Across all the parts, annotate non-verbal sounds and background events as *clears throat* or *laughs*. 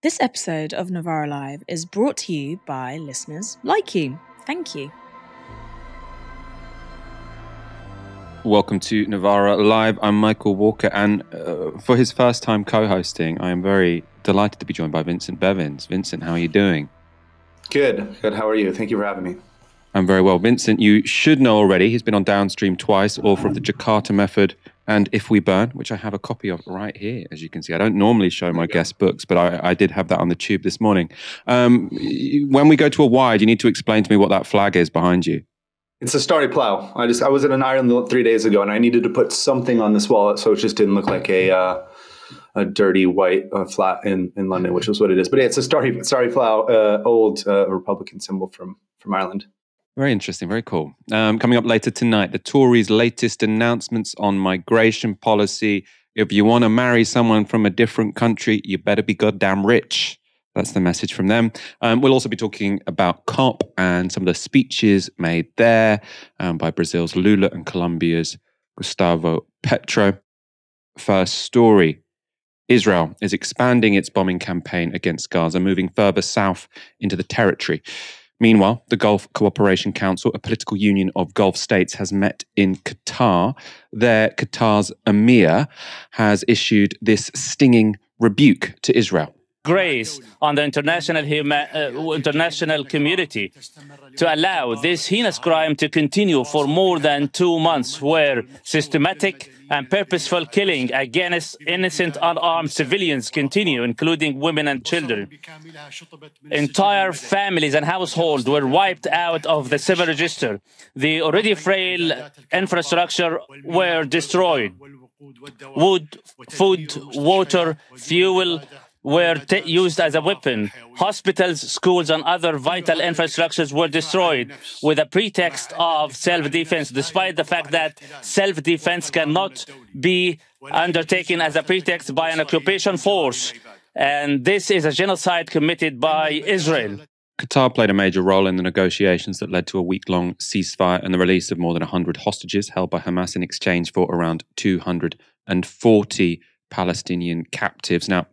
This episode of Novara Live is brought to you by listeners like you. Thank you. Welcome to Novara Live. I'm Michael Walker, and uh, for his first time co hosting, I am very delighted to be joined by Vincent Bevins. Vincent, how are you doing? Good, good. How are you? Thank you for having me. I'm very well. Vincent, you should know already, he's been on Downstream twice, author of the Jakarta Method and If We Burn, which I have a copy of right here, as you can see. I don't normally show my guest books, but I, I did have that on the tube this morning. Um, when we go to a wide, you need to explain to me what that flag is behind you. It's a starry plough. I just I was in an Ireland three days ago, and I needed to put something on this wall so it just didn't look like a uh, a dirty white uh, flat in, in London, which is what it is. But yeah, it's a starry starry plough, uh, old uh, Republican symbol from from Ireland. Very interesting, very cool. Um, coming up later tonight, the Tories' latest announcements on migration policy. If you want to marry someone from a different country, you better be goddamn rich. That's the message from them. Um, we'll also be talking about COP and some of the speeches made there um, by Brazil's Lula and Colombia's Gustavo Petro. First story Israel is expanding its bombing campaign against Gaza, moving further south into the territory. Meanwhile, the Gulf Cooperation Council, a political union of Gulf states, has met in Qatar. There, Qatar's emir has issued this stinging rebuke to Israel grace on the international, uh, international community to allow this heinous crime to continue for more than two months, where systematic and purposeful killing against innocent unarmed civilians continue, including women and children. Entire families and households were wiped out of the civil register. The already frail infrastructure were destroyed. Wood, food, water, fuel, were t- used as a weapon. Hospitals, schools, and other vital infrastructures were destroyed with a pretext of self defense, despite the fact that self defense cannot be undertaken as a pretext by an occupation force. And this is a genocide committed by Israel. Qatar played a major role in the negotiations that led to a week long ceasefire and the release of more than 100 hostages held by Hamas in exchange for around 240 Palestinian captives. Now,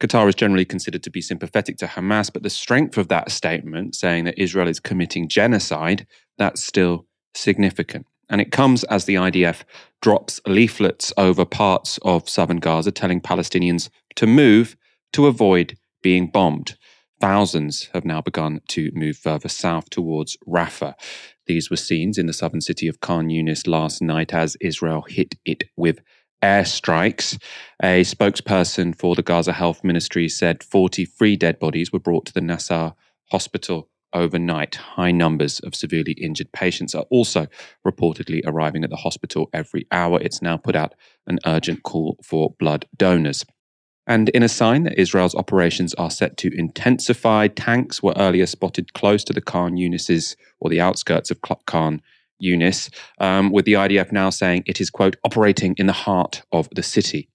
Qatar is generally considered to be sympathetic to Hamas, but the strength of that statement, saying that Israel is committing genocide, that's still significant. And it comes as the IDF drops leaflets over parts of southern Gaza telling Palestinians to move to avoid being bombed. Thousands have now begun to move further south towards Rafah. These were scenes in the southern city of Khan Yunis last night as Israel hit it with airstrikes. A spokesperson for the Gaza Health Ministry said 43 dead bodies were brought to the Nasser hospital overnight. High numbers of severely injured patients are also reportedly arriving at the hospital every hour. It's now put out an urgent call for blood donors. And in a sign that Israel's operations are set to intensify, tanks were earlier spotted close to the Khan Yunis's or the outskirts of Khan Yunis, um, with the IDF now saying it is, quote, operating in the heart of the city.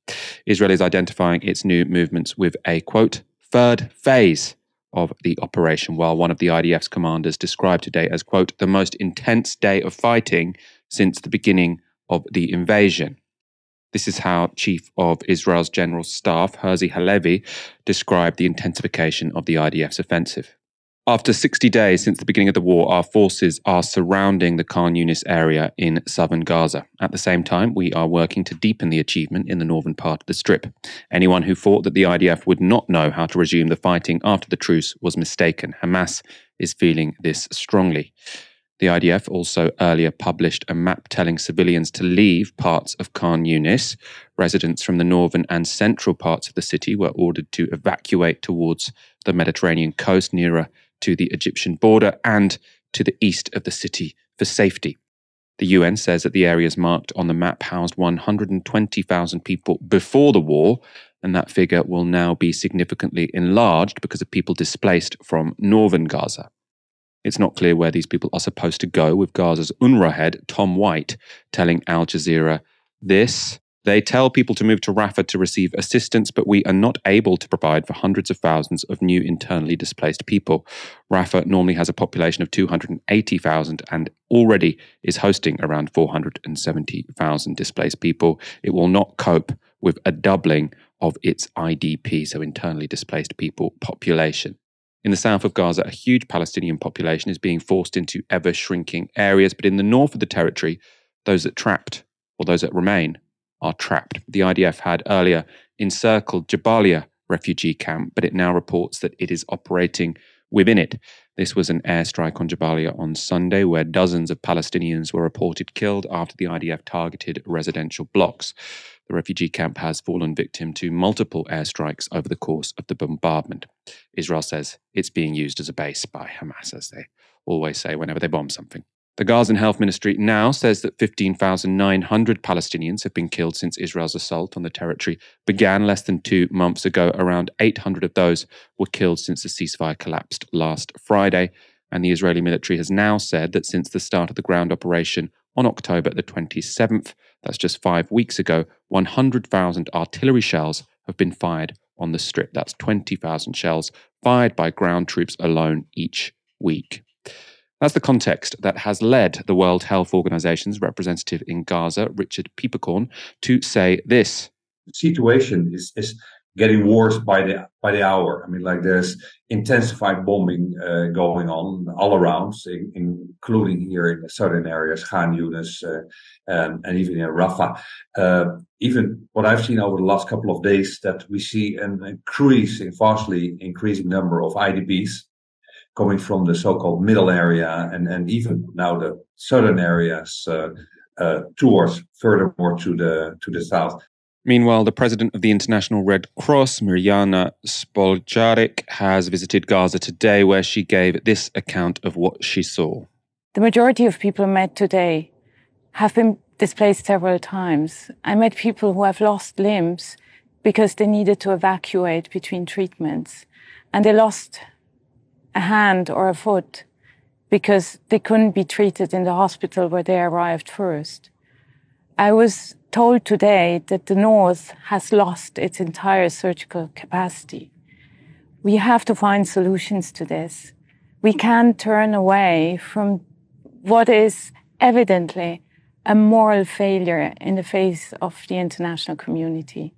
Israel is identifying its new movements with a, quote, third phase of the operation, while one of the IDF's commanders described today as, quote, the most intense day of fighting since the beginning of the invasion. This is how Chief of Israel's General Staff, Herzi Halevi, described the intensification of the IDF's offensive. After 60 days since the beginning of the war, our forces are surrounding the Khan Yunis area in southern Gaza. At the same time, we are working to deepen the achievement in the northern part of the strip. Anyone who thought that the IDF would not know how to resume the fighting after the truce was mistaken. Hamas is feeling this strongly. The IDF also earlier published a map telling civilians to leave parts of Khan Yunis. Residents from the northern and central parts of the city were ordered to evacuate towards the Mediterranean coast nearer to the Egyptian border and to the east of the city for safety. The UN says that the areas marked on the map housed 120,000 people before the war, and that figure will now be significantly enlarged because of people displaced from northern Gaza. It's not clear where these people are supposed to go, with Gaza's UNRWA head, Tom White, telling Al Jazeera this they tell people to move to Rafah to receive assistance, but we are not able to provide for hundreds of thousands of new internally displaced people. Rafah normally has a population of 280,000 and already is hosting around 470,000 displaced people. It will not cope with a doubling of its IDP, so internally displaced people population. In the south of Gaza, a huge Palestinian population is being forced into ever shrinking areas, but in the north of the territory, those that trapped or those that remain are trapped. The IDF had earlier encircled Jabalia refugee camp, but it now reports that it is operating within it. This was an airstrike on Jabalia on Sunday, where dozens of Palestinians were reported killed after the IDF targeted residential blocks. The refugee camp has fallen victim to multiple airstrikes over the course of the bombardment. Israel says it's being used as a base by Hamas, as they always say whenever they bomb something. The Gazan Health Ministry now says that 15,900 Palestinians have been killed since Israel's assault on the territory began less than two months ago. Around 800 of those were killed since the ceasefire collapsed last Friday. And the Israeli military has now said that since the start of the ground operation on October the 27th, that's just five weeks ago, 100,000 artillery shells have been fired on the strip. That's 20,000 shells fired by ground troops alone each week. That's the context that has led the World Health Organization's representative in Gaza, Richard Peeperkorn, to say this. The situation is, is getting worse by the by the hour. I mean, like there's intensified bombing uh, going on all around, in, including here in the southern areas, Khan Yunis, uh, um, and even in Rafah. Uh, even what I've seen over the last couple of days, that we see an increase, in vastly increasing number of IDPs coming from the so-called middle area, and and even now the southern areas. Uh, uh, towards furthermore to the to the south. Meanwhile, the president of the International Red Cross, Mirjana Spoljaric, has visited Gaza today, where she gave this account of what she saw. The majority of people I met today have been displaced several times. I met people who have lost limbs because they needed to evacuate between treatments, and they lost a hand or a foot because they couldn't be treated in the hospital where they arrived first. I was told today that the North has lost its entire surgical capacity. We have to find solutions to this. We can't turn away from what is evidently a moral failure in the face of the international community.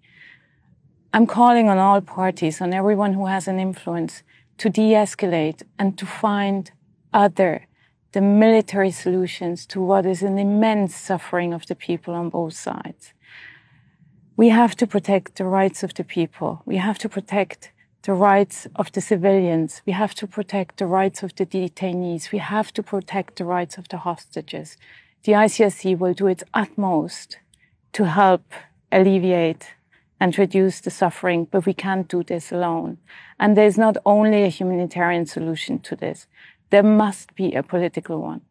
I'm calling on all parties, on everyone who has an influence, to de-escalate and to find other the military solutions to what is an immense suffering of the people on both sides. We have to protect the rights of the people. We have to protect the rights of the civilians. We have to protect the rights of the detainees. We have to protect the rights of the hostages. The ICRC will do its utmost to help alleviate and reduce the suffering, but we can't do this alone. And there's not only a humanitarian solution to this there must be a political one.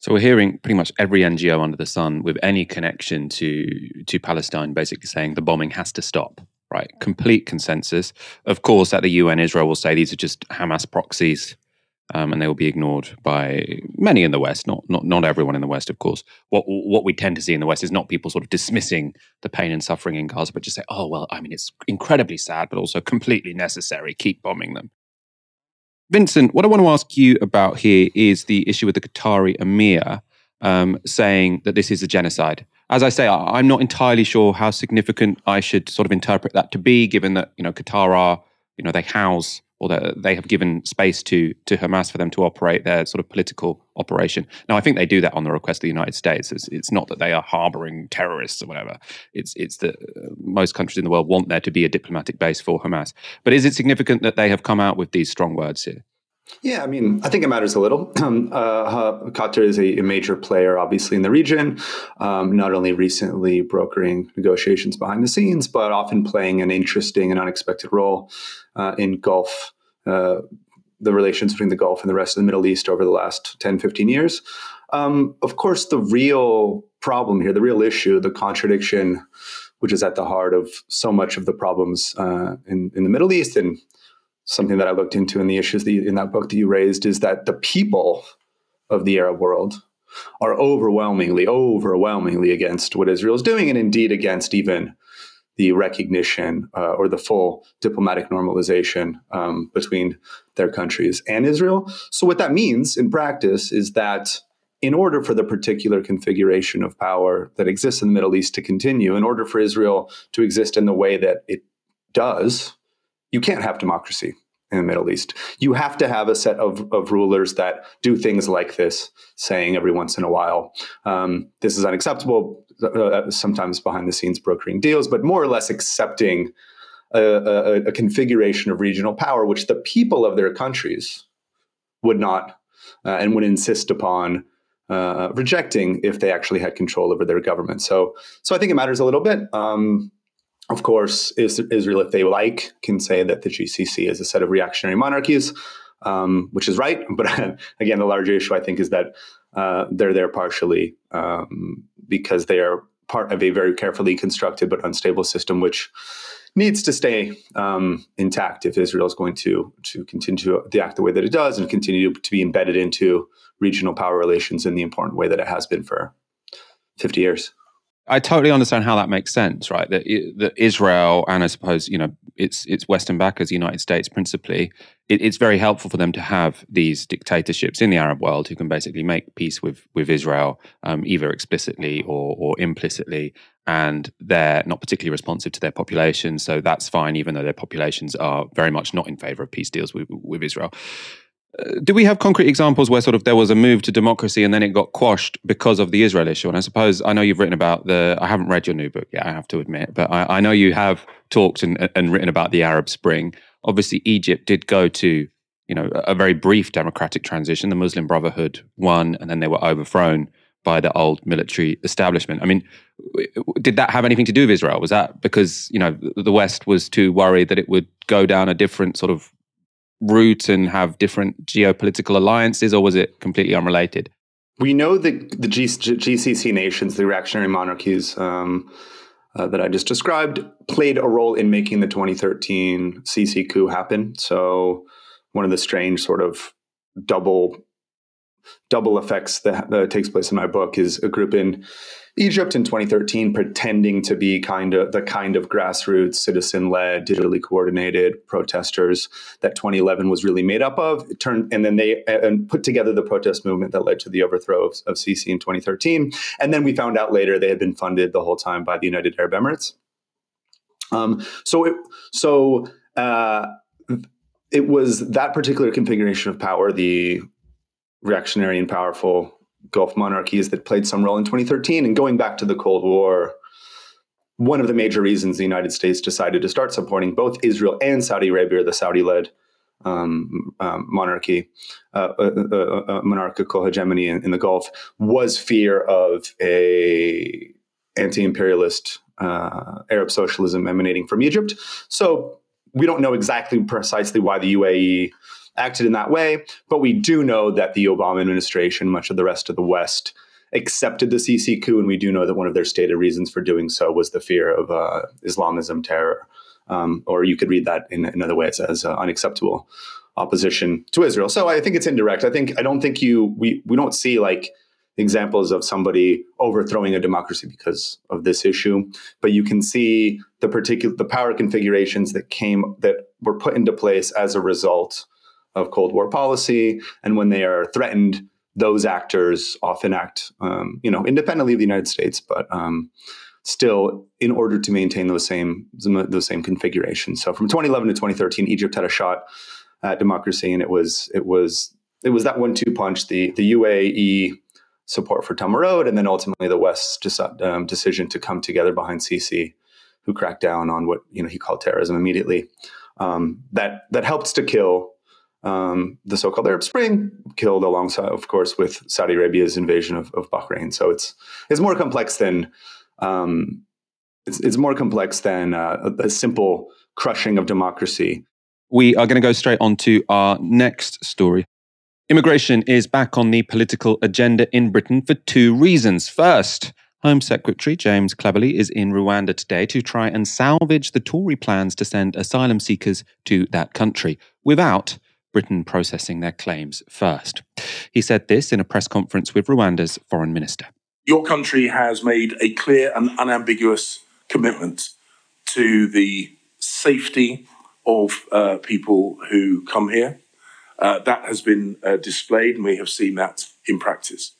So we're hearing pretty much every NGO under the sun with any connection to to Palestine basically saying the bombing has to stop. Right, complete consensus. Of course, at the UN, Israel will say these are just Hamas proxies, um, and they will be ignored by many in the West. Not not not everyone in the West, of course. What what we tend to see in the West is not people sort of dismissing the pain and suffering in Gaza, but just say, oh well, I mean, it's incredibly sad, but also completely necessary. Keep bombing them. Vincent, what I want to ask you about here is the issue with the Qatari emir um, saying that this is a genocide. As I say, I'm not entirely sure how significant I should sort of interpret that to be, given that you know Qatar are, you know, they house or that they have given space to to Hamas for them to operate their sort of political operation. Now, I think they do that on the request of the United States. It's, it's not that they are harboring terrorists or whatever. It's it's that uh, most countries in the world want there to be a diplomatic base for Hamas. But is it significant that they have come out with these strong words here? Yeah, I mean, I think it matters a little. *clears throat* Um, uh, Qatar is a, a, major player, obviously, in the region, um, not only recently brokering negotiations behind the scenes, but often playing an interesting and unexpected role uh, in Gulf, uh, the relations between the Gulf and the rest of the Middle East over the last 10, 15 years. Um, of course, the real problem here, the real issue, the contradiction, which is at the heart of so much of the problems uh, in, in the Middle East and something that I looked into in the issues that you, in that book that you raised is that the people of the Arab world are overwhelmingly, overwhelmingly against what Israel is doing, and indeed against even the recognition uh, or the full diplomatic normalization um, between their countries and Israel. So, what that means in practice is that in order for the particular configuration of power that exists in the Middle East to continue, in order for Israel to exist in the way that it does, you can't have democracy in the Middle East. You have to have a set of, of rulers that do things like this, saying every once in a while, um, this is unacceptable, uh, sometimes behind the scenes brokering deals, but more or less accepting a, a, a, configuration of regional power, which the people of their countries would not uh, and would insist upon uh, rejecting if they actually had control over their government. So, so I think it matters a little bit. Um, of course, Israel, if they like, can say that the GCC is a set of reactionary monarchies, um, which is right. *laughs* But again, the larger issue, I think, is that uh, they're there partially um, because they are part of a very carefully constructed but unstable system, which needs to stay um, intact if Israel is going to to continue to act the way that it does and continue to be embedded into regional power relations in the important way that it has been for 50 years. I totally understand how that makes sense, right? That, that Israel and I suppose you know its its Western backers, United States principally, it, it's very helpful for them to have these dictatorships in the Arab world who can basically make peace with with Israel, um, either explicitly or or implicitly, and they're not particularly responsive to their population, so that's fine, even though their populations are very much not in favor of peace deals with, with Israel Uh, do we have concrete examples where sort of there was a move to democracy and then it got quashed because of the Israel issue? And I suppose I know you've written about the. I haven't read your new book yet. I have to admit, but I, I know you have talked and, and written about the Arab Spring. Obviously, Egypt did go to you know a very brief democratic transition. The Muslim Brotherhood won, and then they were overthrown by the old military establishment. I mean, did that have anything to do with Israel? Was that because you know the West was too worried that it would go down a different sort of route and have different geopolitical alliances, or was it completely unrelated? We know that the G- GCC nations, the reactionary monarchies um, uh, that I just described, played a role in making the 2013 Sisi coup happen. So, one of the strange sort of double double effects that, that takes place in my book is a group in Egypt in 2013 pretending to be kind of the kind of grassroots, citizen-led, digitally coordinated protesters that 2011 was really made up of. It turned and then they and put together the protest movement that led to the overthrow of, of Sisi in 2013. And then we found out later they had been funded the whole time by the United Arab Emirates. Um, so it, so uh, it was that particular configuration of power, the reactionary and powerful Gulf monarchies that played some role in 2013. And going back to the Cold War, one of the major reasons the United States decided to start supporting both Israel and Saudi Arabia, the Saudi led um, um, monarchy, uh, uh, uh, uh, monarchical hegemony in, in, the Gulf, was fear of a anti-imperialist uh, Arab socialism emanating from Egypt. So we don't know exactly precisely why the UAE acted in that way. But we do know that the Obama administration, much of the rest of the West, accepted the Sisi coup, and we do know that one of their stated reasons for doing so was the fear of uh, Islamism terror. Um, or you could read that in, in other ways as uh, unacceptable opposition to Israel. So I think it's indirect. I think I don't think you we we don't see like examples of somebody overthrowing a democracy because of this issue, but you can see the particular the power configurations that came that were put into place as a result of Cold War policy. And when they are threatened, those actors often act, um, you know, independently of the United States, but um, still in order to maintain those same those same configurations. So from 2011 to 2013, Egypt had a shot at democracy, and it was it was it was that one-two punch: the the UAE support for Tamarod, and then ultimately the West's um, decision to come together behind Sisi, who cracked down on what you know he called terrorism immediately. Um, that that helped to kill um, the so-called Arab Spring, killed alongside, of course, with Saudi Arabia's invasion of, of Bahrain. So it's it's more complex than um, it's, it's more complex than uh, a, a simple crushing of democracy. We are going to go straight on to our next story. Immigration is back on the political agenda in Britain for two reasons. First, Home Secretary James Cleverly is in Rwanda today to try and salvage the Tory plans to send asylum seekers to that country without Britain processing their claims first. He said this in a press conference with Rwanda's foreign minister. Your country has made a clear and unambiguous commitment to the safety of uh, people who come here. Uh, that has been uh, displayed, and we have seen that in practice.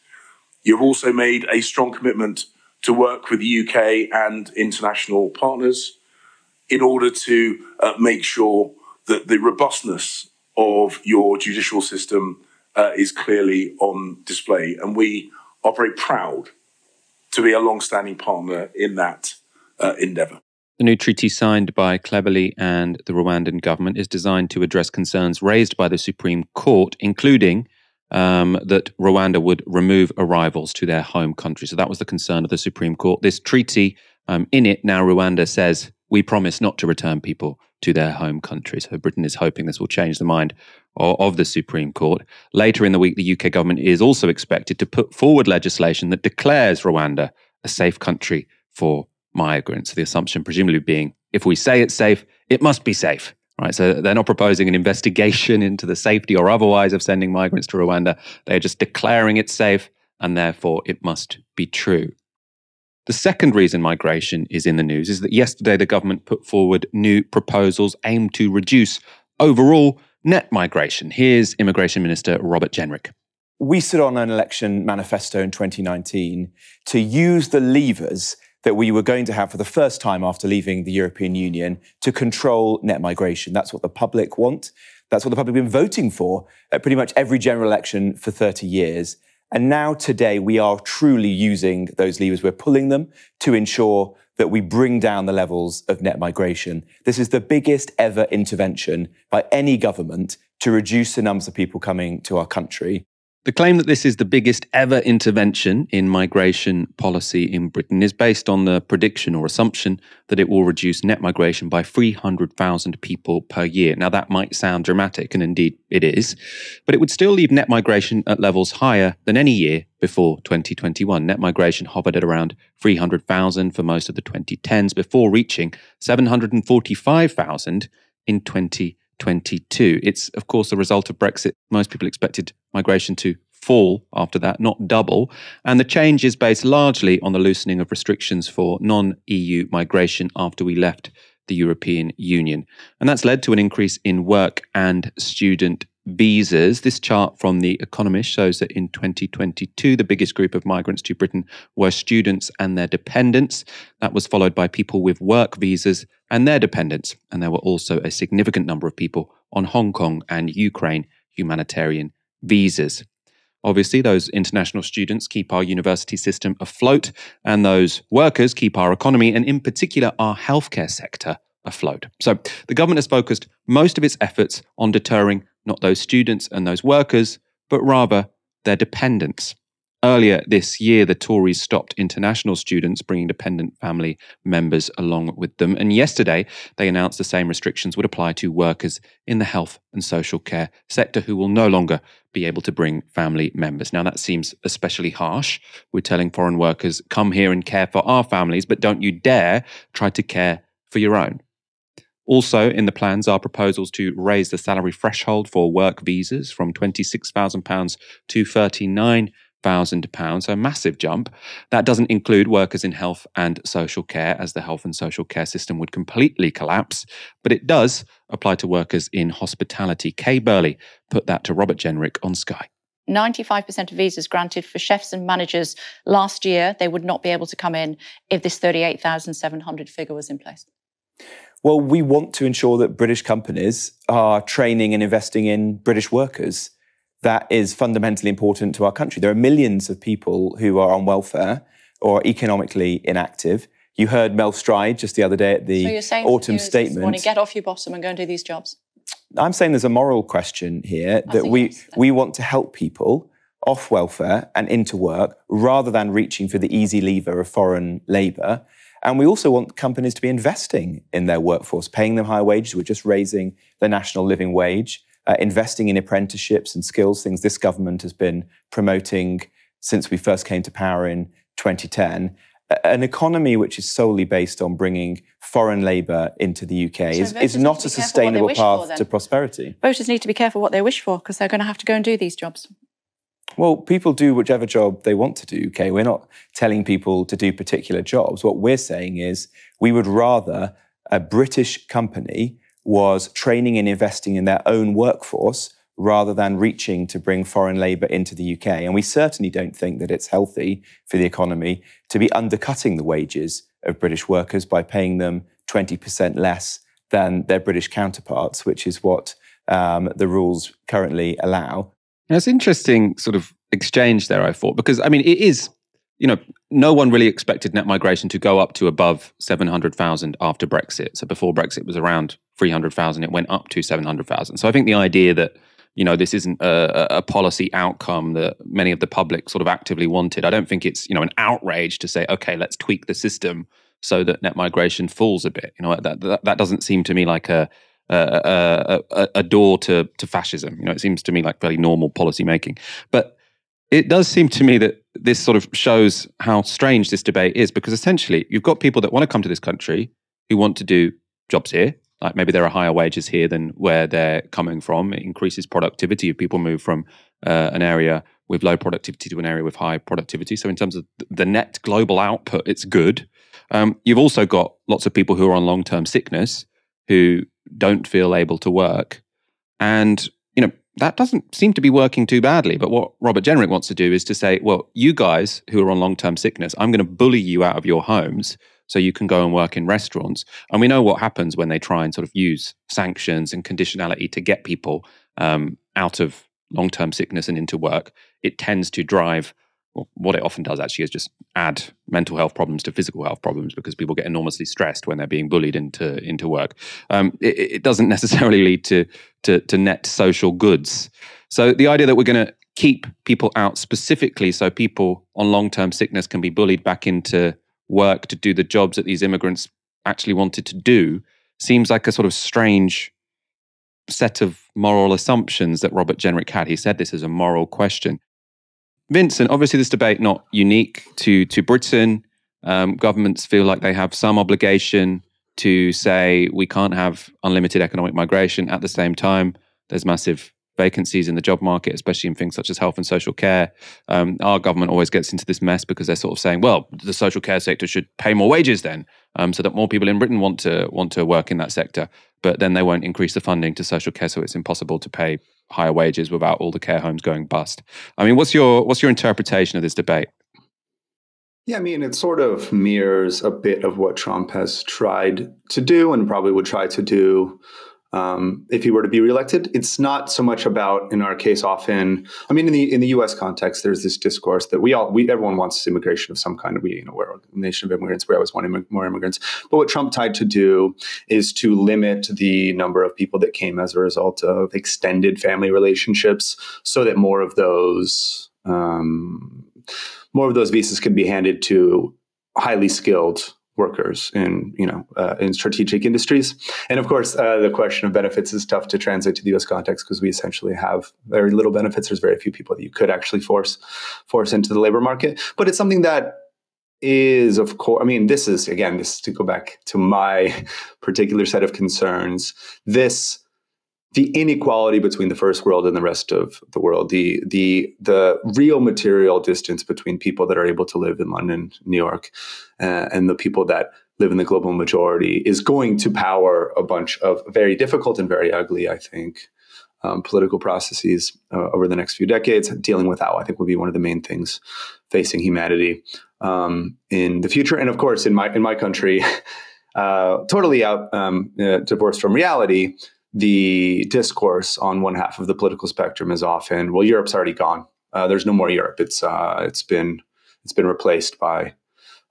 You've also made a strong commitment to work with the UK and international partners in order to uh, make sure that the robustness of your judicial system uh, is clearly on display. And we are very proud to be a long standing partner in that uh, endeavour. The new treaty signed by Cleverly and the Rwandan government is designed to address concerns raised by the Supreme Court, including um, that Rwanda would remove arrivals to their home country. So that was the concern of the Supreme Court. This treaty, um, in it, now Rwanda says, we promise not to return people to their home country. So Britain is hoping this will change the mind of, the Supreme Court. Later in the week, the UK government is also expected to put forward legislation that declares Rwanda a safe country for migrants. The assumption, presumably, being if we say it's safe, it must be safe. Right, so they're not proposing an investigation into the safety or otherwise of sending migrants to Rwanda. They're just declaring it safe, and therefore it must be true. The second reason migration is in the news is that yesterday the government put forward new proposals aimed to reduce overall net migration. Here's Immigration Minister Robert Jenrick. We stood on an election manifesto in 2019 to use the levers that we were going to have for the first time after leaving the European Union to control net migration. That's what the public want. That's what the public have been voting for at pretty much every general election for 30 years. And now, today, we are truly using those levers. We're pulling them to ensure that we bring down the levels of net migration. This is the biggest ever intervention by any government to reduce the numbers of people coming to our country. The claim that this is the biggest ever intervention in migration policy in Britain is based on the prediction or assumption that it will reduce net migration by 300,000 people per year. Now, that might sound dramatic, and indeed it is, but it would still leave net migration at levels higher than any year before 2021. Net migration hovered at around 300,000 for most of the 2010s before reaching 745,000 in 2020. 2022. It's, of course, the result of Brexit. Most people expected migration to fall after that, not double. And the change is based largely on the loosening of restrictions for non EU migration after we left the European Union. And that's led to an increase in work and student visas. This chart from The Economist shows that in 2022, the biggest group of migrants to Britain were students and their dependents. That was followed by people with work visas and their dependents. And there were also a significant number of people on Hong Kong and Ukraine humanitarian visas. Obviously, those international students keep our university system afloat, and those workers keep our economy, and in particular, our healthcare sector afloat. So, the government has focused most of its efforts on deterring not those students and those workers, but rather their dependents. Earlier this year, the Tories stopped international students bringing dependent family members along with them. And yesterday, they announced the same restrictions would apply to workers in the health and social care sector who will no longer be able to bring family members. Now, that seems especially harsh. We're telling foreign workers, come here and care for our families, but don't you dare try to care for your own. Also, in the plans are proposals to raise the salary threshold for work visas from £26,000 to £39,000, a massive jump. That doesn't include workers in health and social care, as the health and social care system would completely collapse, but it does apply to workers in hospitality. Kay Burley put that to Robert Jenrick on Sky. 95% of visas granted for chefs and managers last year, they would not be able to come in if this 38,700 figure was in place. Well, we want to ensure that British companies are training and investing in British workers. That is fundamentally important to our country. There are millions of people who are on welfare or economically inactive. You heard Mel Stride just the other day at the so autumn statement. Morning, get off your bottom and go and do these jobs. I'm saying there's a moral question here that we we want to help people off welfare and into work rather than reaching for the easy lever of foreign labour. And we also want companies to be investing in their workforce, paying them higher wages. We're just raising the national living wage, uh, investing in apprenticeships and skills, things this government has been promoting since we first came to power in 2010. An economy which is solely based on bringing foreign labour into the UK so is, is not a sustainable path for, to prosperity. Voters need to be careful what they wish for because they're going to have to go and do these jobs. Well, people do whichever job they want to do, okay? We're not telling people to do particular jobs. What we're saying is we would rather a British company was training and investing in their own workforce rather than reaching to bring foreign labour into the UK. And we certainly don't think that it's healthy for the economy to be undercutting the wages of British workers by paying them 20% less than their British counterparts, which is what um, the rules currently allow. And it's interesting sort of exchange there, I thought, because I mean, it is, you know, no one really expected net migration to go up to above 700,000 after Brexit. So before Brexit was around 300,000, it went up to 700,000. So I think the idea that, you know, this isn't a, a, policy outcome that many of the public sort of actively wanted. I don't think it's, you know, an outrage to say, okay, let's tweak the system so that net migration falls a bit. You know, that, that, that doesn't seem to me like a, a, a, a, door to, to fascism. You know, it seems to me like fairly normal policy making. But it does seem to me that this sort of shows how strange this debate is because essentially you've got people that want to come to this country who want to do jobs here. Like maybe there are higher wages here than where they're coming from. It increases productivity if people move from uh, an area with low productivity to an area with high productivity. So in terms of the net global output, it's good. Um, you've also got lots of people who are on long term sickness who don't feel able to work. And, you know, that doesn't seem to be working too badly. But what Robert Jenrick wants to do is to say, well, you guys who are on long term sickness, I'm going to bully you out of your homes so you can go and work in restaurants. And we know what happens when they try and sort of use sanctions and conditionality to get people um, out of long term sickness and into work. It tends to drive what it often does actually is just add mental health problems to physical health problems because people get enormously stressed when they're being bullied into into work. Um, it, it, doesn't *laughs* necessarily lead to, to, to net social goods. So the idea that we're going to keep people out specifically so people on long term sickness can be bullied back into work to do the jobs that these immigrants actually wanted to do seems like a sort of strange set of moral assumptions that Robert Jenrick had. He said this is a moral question. Vincent, obviously, this debate not unique to to Britain. Um, governments feel like they have some obligation to say we can't have unlimited economic migration. At the same time, there's massive vacancies in the job market, especially in things such as health and social care. Um, our government always gets into this mess because they're sort of saying, well, the social care sector should pay more wages then, um, so that more people in Britain want to want to work in that sector. But then they won't increase the funding to social care, so it's impossible to pay higher wages without all the care homes going bust. I mean, what's your what's your interpretation of this debate? Yeah, I mean, it sort of mirrors a bit of what Trump has tried to do and probably would try to do um, if he were to be reelected. It's not so much about, in our case, often. I mean, in the in the U.S. context, there's this discourse that we all, we everyone wants immigration of some kind. We, you know, we're a nation of immigrants. We always want more immigrants. But what Trump tried to do is to limit the number of people that came as a result of extended family relationships, so that more of those. Um, more of those visas could be handed to highly skilled workers in you know uh, in strategic industries. And of course uh, the question of benefits is tough to translate to the US context because we essentially have very little benefits. There's very few people that you could actually force force into the labor market. But it's something that is of course i mean this is again this is to go back to my *laughs* particular set of concerns. This the inequality between the first world and the rest of the world, the the the real material distance between people that are able to live in London, New York, uh, and the people that live in the global majority is going to power a bunch of very difficult and very ugly, I think, um, political processes uh, over the next few decades. Dealing with that, I think, will be one of the main things facing humanity um, in the future. And of course, in my in my country, *laughs* uh, totally out um, uh, divorced from reality the discourse on one half of the political spectrum is often, well, Europe's already gone. Uh, there's no more Europe. It's uh, it's been it's been replaced by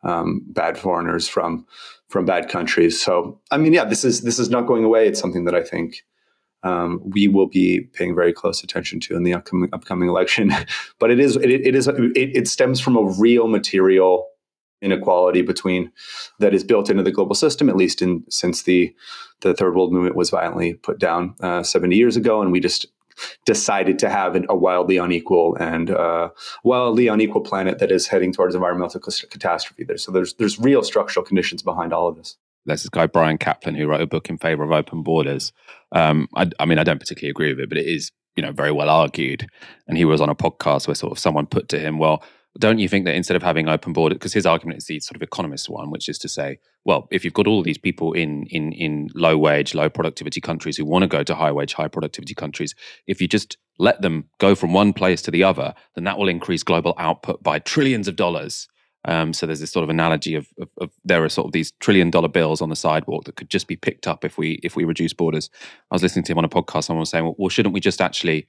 um, bad foreigners from from bad countries. So I mean, yeah, this is this is not going away. It's something that I think um, we will be paying very close attention to in the upcoming upcoming election. *laughs* but it is it, it is it, it stems from a real material inequality between that is built into the global system, at least in since the the third world movement was violently put down uh, 70 years ago, and we just decided to have a wildly unequal and uh, wildly unequal planet that is heading towards environmental catastrophe. There, so there's there's real structural conditions behind all of this. There's this guy Bryan Caplan who wrote a book in favor of open borders. Um, I, I mean, I don't particularly agree with it, but it is you know very well argued. And he was on a podcast where sort of someone put to him, well don't you think that instead of having open border, because his argument is the sort of economist one, which is to say, well, if you've got all these people in in in low wage, low productivity countries who want to go to high wage, high productivity countries, if you just let them go from one place to the other, then that will increase global output by trillions of dollars. Um, so there's this sort of analogy of, of, of, there are sort of these trillion dollar bills on the sidewalk that could just be picked up if we if we reduce borders. I was listening to him on a podcast. Someone was saying, well, well shouldn't we just actually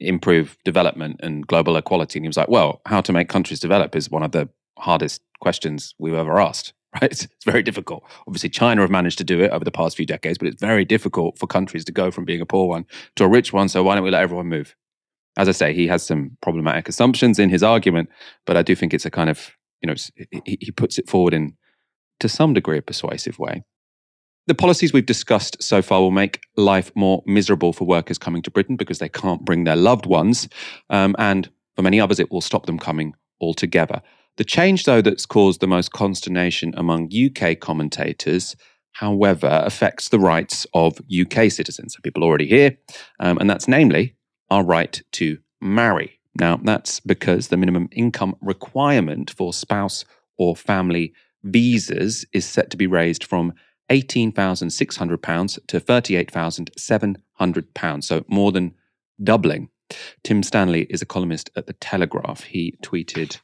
improve development and global equality? And he was like, well, how to make countries develop is one of the hardest questions we've ever asked. *laughs* Right? It's, very difficult. Obviously, China have managed to do it over the past few decades, but it's very difficult for countries to go from being a poor one to a rich one. So why don't we let everyone move? As I say, he has some problematic assumptions in his argument, but I do think it's a kind of you know he, he puts it forward in to some degree a persuasive way. The policies we've discussed so far will make life more miserable for workers coming to Britain because they can't bring their loved ones, um, and for many others, it will stop them coming altogether. The change, though, that's caused the most consternation among UK commentators, however, affects the rights of UK citizens, so people already here, um, and that's namely our right to marry. Now, that's because the minimum income requirement for spouse or family visas is set to be raised from £18,600 to £38,700, so more than doubling. Tim Stanley is a columnist at The Telegraph. He tweeted,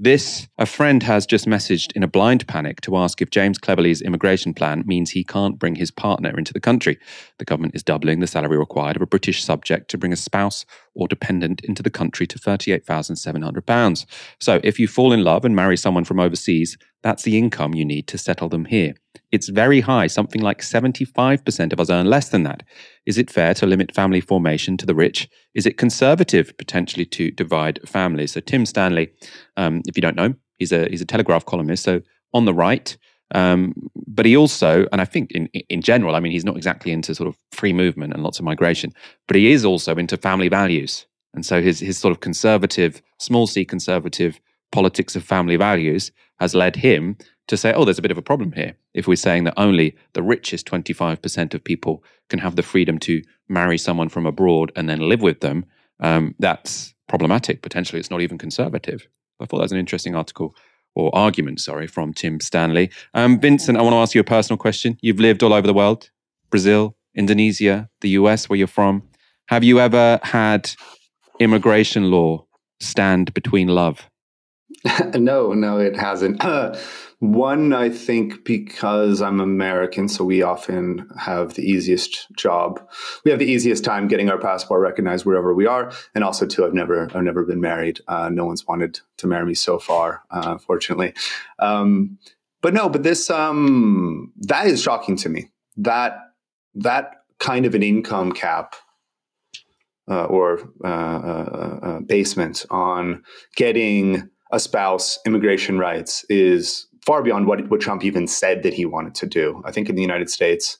this, a friend has just messaged in a blind panic to ask if James Cleverly's immigration plan means he can't bring his partner into the country. The government is doubling the salary required of a British subject to bring a spouse or dependent into the country to £38,700. So if you fall in love and marry someone from overseas, that's the income you need to settle them here. It's very high, something like 75% of us earn less than that. Is it fair to limit family formation to the rich? Is it conservative potentially to divide families? So Tim Stanley, um, if you don't know, he's a he's a Telegraph columnist. So on the right, um, but he also, and I think in in general, I mean, he's not exactly into sort of free movement and lots of migration, but he is also into family values. And so his his sort of conservative, small c conservative politics of family values has led him to say, oh, there's a bit of a problem here. If we're saying that only the richest 25% of people can have the freedom to marry someone from abroad and then live with them, um, that's problematic. Potentially, it's not even conservative. I thought that was an interesting article or argument, sorry, from Tim Stanley. Um, Vincent, I want to ask you a personal question. You've lived all over the world Brazil, Indonesia, the US, where you're from. Have you ever had immigration law stand between love? *laughs* no, no, it hasn't. *clears throat* One, I think because I'm American, so we often have the easiest job. We have the easiest time getting our passport recognized wherever we are, and also two, I've never, I've never been married. Uh, no one's wanted to marry me so far, uh, fortunately. Um, but no, but this, um, that is shocking to me. That that kind of an income cap uh, or uh, uh, uh, basement on getting a spouse immigration rights is far beyond what, what Trump even said that he wanted to do. I think in the United States,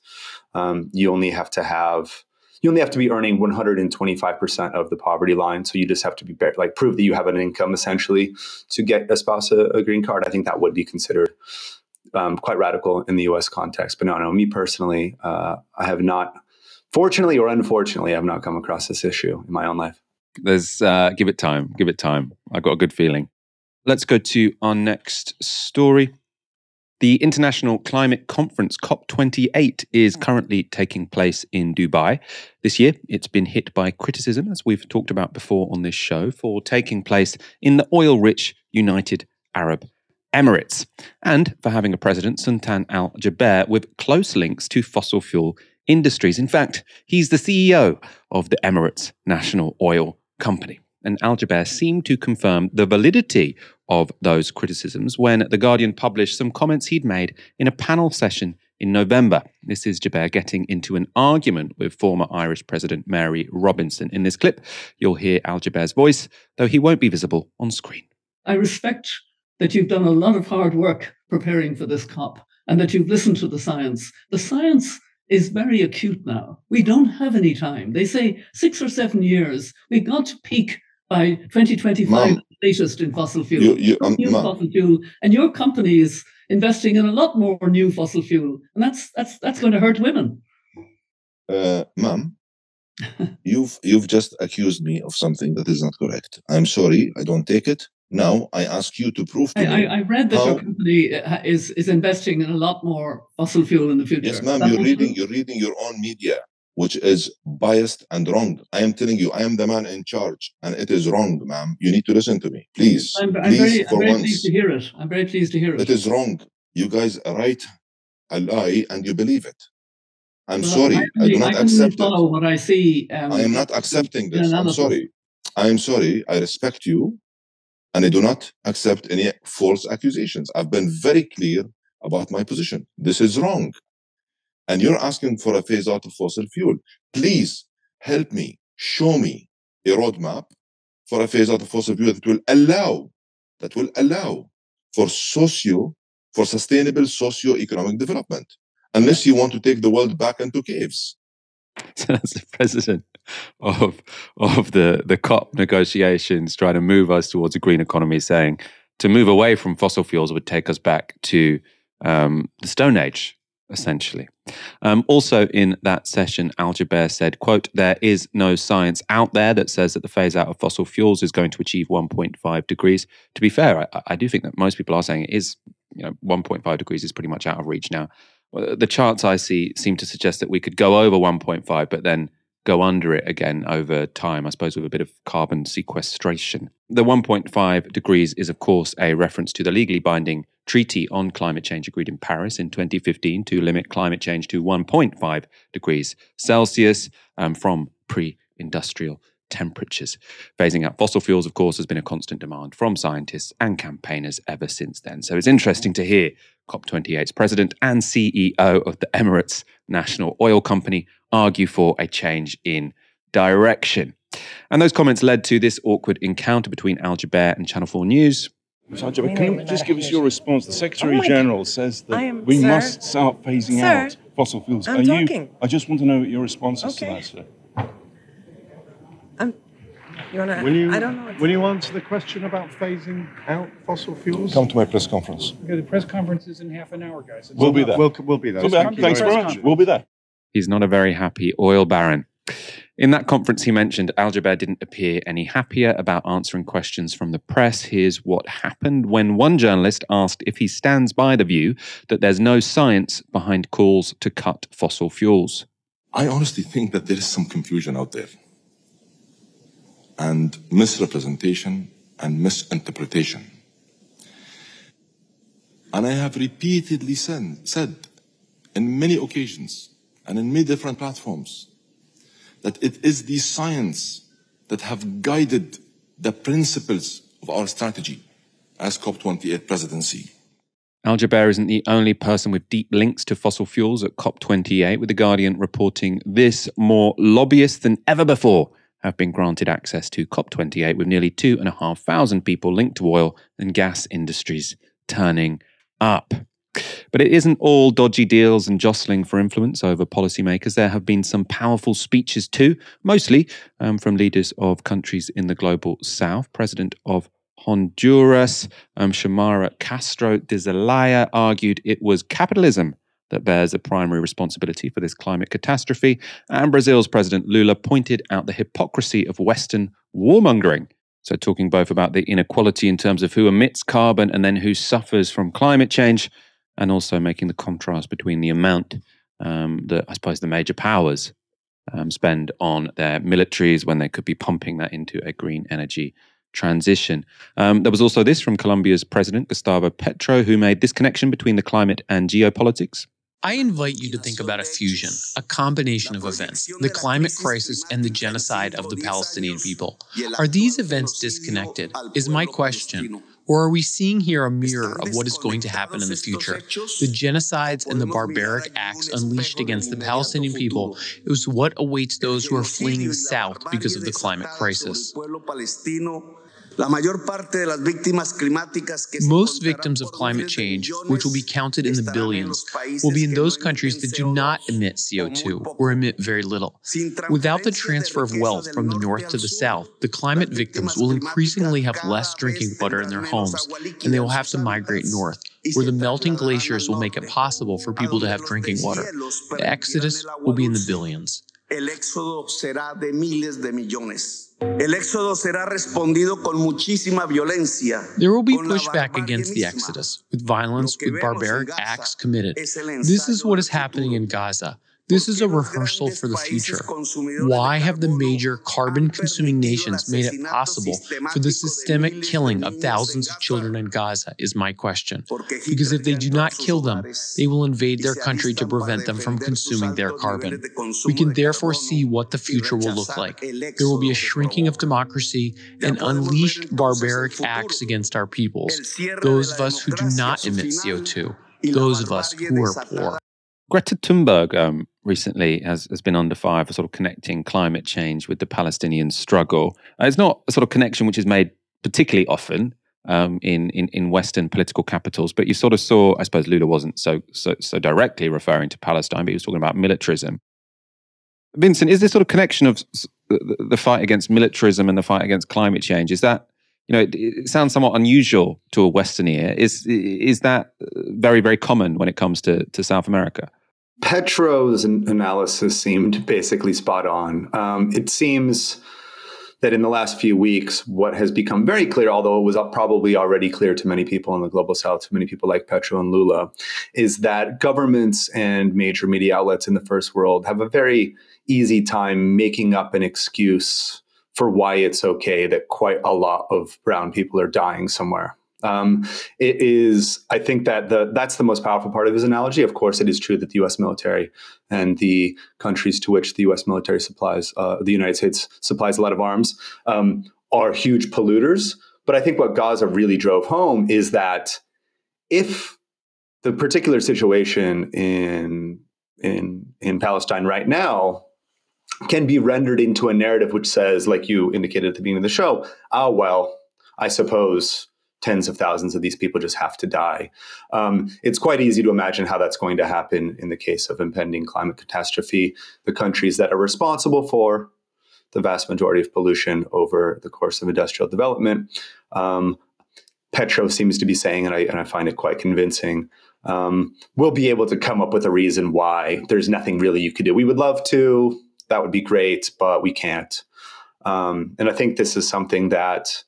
um, you only have to have you only have to be earning 125% of the poverty line. So you just have to be like prove that you have an income essentially to get a spouse a, a green card. I think that would be considered um, quite radical in the U.S. context. But no, no, me personally, uh, I have not, fortunately or unfortunately, I've not come across this issue in my own life. There's uh, give it time, give it time. I've got a good feeling. Let's go to our next story. The International Climate Conference, COP28, is currently taking place in Dubai. This year, it's been hit by criticism, as we've talked about before on this show, for taking place in the oil rich United Arab Emirates and for having a president, Sultan Al Jaber, with close links to fossil fuel industries. In fact, he's the CEO of the Emirates National Oil Company and Al Jaber seemed to confirm the validity of those criticisms when The Guardian published some comments he'd made in a panel session in November. This is Jaber getting into an argument with former Irish President Mary Robinson. In this clip, you'll hear Al Jaber's voice, though he won't be visible on screen. I respect that you've done a lot of hard work preparing for this COP and that you've listened to the science. The science is very acute now. We don't have any time. They say six or seven years. We've got to peak by 2025 Mom, latest in fossil fuel. You, you, um, new fossil fuel, and your company is investing in a lot more new fossil fuel, and that's that's that's going to hurt women. Uh, Mom, *laughs* you've you've just accused me of something that is not correct. I'm sorry. I don't take it. Now I ask you to prove to I, me. I, I read that how, your company uh, is is investing in a lot more fossil fuel in the future. Yes, ma'am. You're reading. True? You're reading your own media. Which is biased and wrong. I am telling you, I am the man in charge, and it is wrong, ma'am. You need to listen to me, please. I'm, I'm please, very, I'm very once. pleased to hear it. I'm very pleased to hear it. It is wrong. You guys write a lie and you believe it. I'm Well, sorry. I, I, do I not only accept it. follow what I see. Um, I am not accepting this. I'm sorry. I am sorry. I respect you. And I do not accept any false accusations. I've been very clear about my position. This is wrong. And you're asking for a phase out of fossil fuel. Please help me, show me a roadmap for a phase out of fossil fuel that will allow, that will allow for socio, for sustainable socio-economic development. Unless you want to take the world back into caves. *laughs* So that's the president of of the the COP negotiations trying to move us towards a green economy, saying to move away from fossil fuels would take us back to um, the Stone Age, essentially. Um, also, in that session, Al Jaber said, "quote There is no science out there that says that the phase out of fossil fuels is going to achieve 1.5 degrees." To be fair, I, I do think that most people are saying it is. You know, 1.5 degrees is pretty much out of reach now. The charts I see seem to suggest that we could go over 1.5, but then go under it again over time, I suppose, with a bit of carbon sequestration. The 1.5 degrees is, of course, a reference to the legally binding treaty on climate change agreed in Paris in 2015 to limit climate change to 1.5 degrees Celsius um, from pre industrial temperatures. Phasing out fossil fuels, of course, has been a constant demand from scientists and campaigners ever since then. So it's interesting to hear COP28's president and CEO of the Emirates National Oil Company argue for a change in direction. And those comments led to this awkward encounter between Al Jaber and Channel 4 News. Sultan, but can you just give us your response? The Secretary Oh my General says that am- we sir. must start phasing Sir, out fossil fuels. I'm Are you? talking. I just want to know what your responses Okay. to that, sir. Um, you wanna? Will you, I don't know. will you answer the question about phasing out fossil fuels? Come to my press conference. Okay, the press conference is in half an hour, guys. It's We'll be there. We'll, we'll be there. We'll be there. Thanks very very much. much. We'll be there. He's not a very happy oil baron. In that conference, he mentioned Al Jaber didn't appear any happier about answering questions from the press. Here's what happened when one journalist asked if he stands by the view that there's no science behind calls to cut fossil fuels. I honestly think that there is some confusion out there and misrepresentation and misinterpretation. And I have repeatedly said, said in many occasions and in many different platforms that it is the science that have guided the principles of our strategy as COP28 presidency. Al Jaber isn't the only person with deep links to fossil fuels at COP28, with The Guardian reporting this more lobbyists than ever before have been granted access to COP28, with nearly 2,500 people linked to oil and gas industries turning up. But it isn't all dodgy deals and jostling for influence over policymakers. There have been some powerful speeches too, mostly um, from leaders of countries in the global south. President of Honduras, um, Xiomara Castro de Zelaya, argued it was capitalism that bears a primary responsibility for this climate catastrophe. And Brazil's President Lula pointed out the hypocrisy of Western warmongering. So, talking both about the inequality in terms of who emits carbon and then who suffers from climate change, and also making the contrast between the amount um, that I suppose the major powers um, spend on their militaries when they could be pumping that into a green energy transition. Um, there was also this from Colombia's president, Gustavo Petro, who made this connection between the climate and geopolitics. I invite you to think about a fusion, a combination of events, the climate crisis and the genocide of the Palestinian people. Are these events disconnected? Is my question. Or are we seeing here a mirror of what is going to happen in the future? The genocides and the barbaric acts unleashed against the Palestinian people is what awaits those who are fleeing the south because of the climate crisis. Most victims of climate change, which will be counted in the billions, will be in those countries that do not emit CO2 or emit very little. Without the transfer of wealth from the north to the south, the climate victims will increasingly have less drinking water in their homes, and they will have to migrate north, where the melting glaciers will make it possible for people to have drinking water. The exodus will be in the billions. El éxodo será de miles de millones. El éxodo será respondido con muchísima violencia. There will be pushback against the Exodus, with violence, with barbaric acts committed. This is what is happening in Gaza. This is a rehearsal for the future. Why have the major carbon consuming nations made it possible for the systemic killing of thousands of children in Gaza? Is my question. Because if they do not kill them, they will invade their country to prevent them from consuming their carbon. We can therefore see what the future will look like. There will be a shrinking of democracy and unleashed barbaric acts against our peoples, those of us who do not emit CO2, those of us who are poor. Greta Thunberg um, recently has, has been under fire for sort of connecting climate change with the Palestinian struggle. Uh, it's not a sort of connection which is made particularly often um, in, in in Western political capitals, but you sort of saw. I suppose Lula wasn't so so so directly referring to Palestine, but he was talking about militarism. Vincent, is this sort of connection of the, the fight against militarism and the fight against climate change? Is that you know, it, it, sounds somewhat unusual to a Western ear. Is is that very very common when it comes to to South America? Petro's analysis seemed basically spot on. Um, it seems that in the last few weeks, what has become very clear, although it was probably already clear to many people in the global south, to many people like Petro and Lula, is that governments and major media outlets in the first world have a very easy time making up an excuse for why it's okay that quite a lot of brown people are dying somewhere. Um, it is, I think that the that's the most powerful part of his analogy. Of course, it is true that the U.S. military and the countries to which the U.S. military supplies, uh, the United States supplies a lot of arms, um, are huge polluters. But I think what Gaza really drove home is that if the particular situation in in in Palestine right now can be rendered into a narrative which says, like you indicated at the beginning of the show, oh well, I suppose tens of thousands of these people just have to die. Um, it's quite easy to imagine how that's going to happen in the case of impending climate catastrophe. The countries that are responsible for the vast majority of pollution over the course of industrial development. Um, Petro seems to be saying, and I, and I find it quite convincing, um, we'll be able to come up with a reason why there's nothing really you could do. We would love to, that would be great, but we can't. Um, and I think this is something that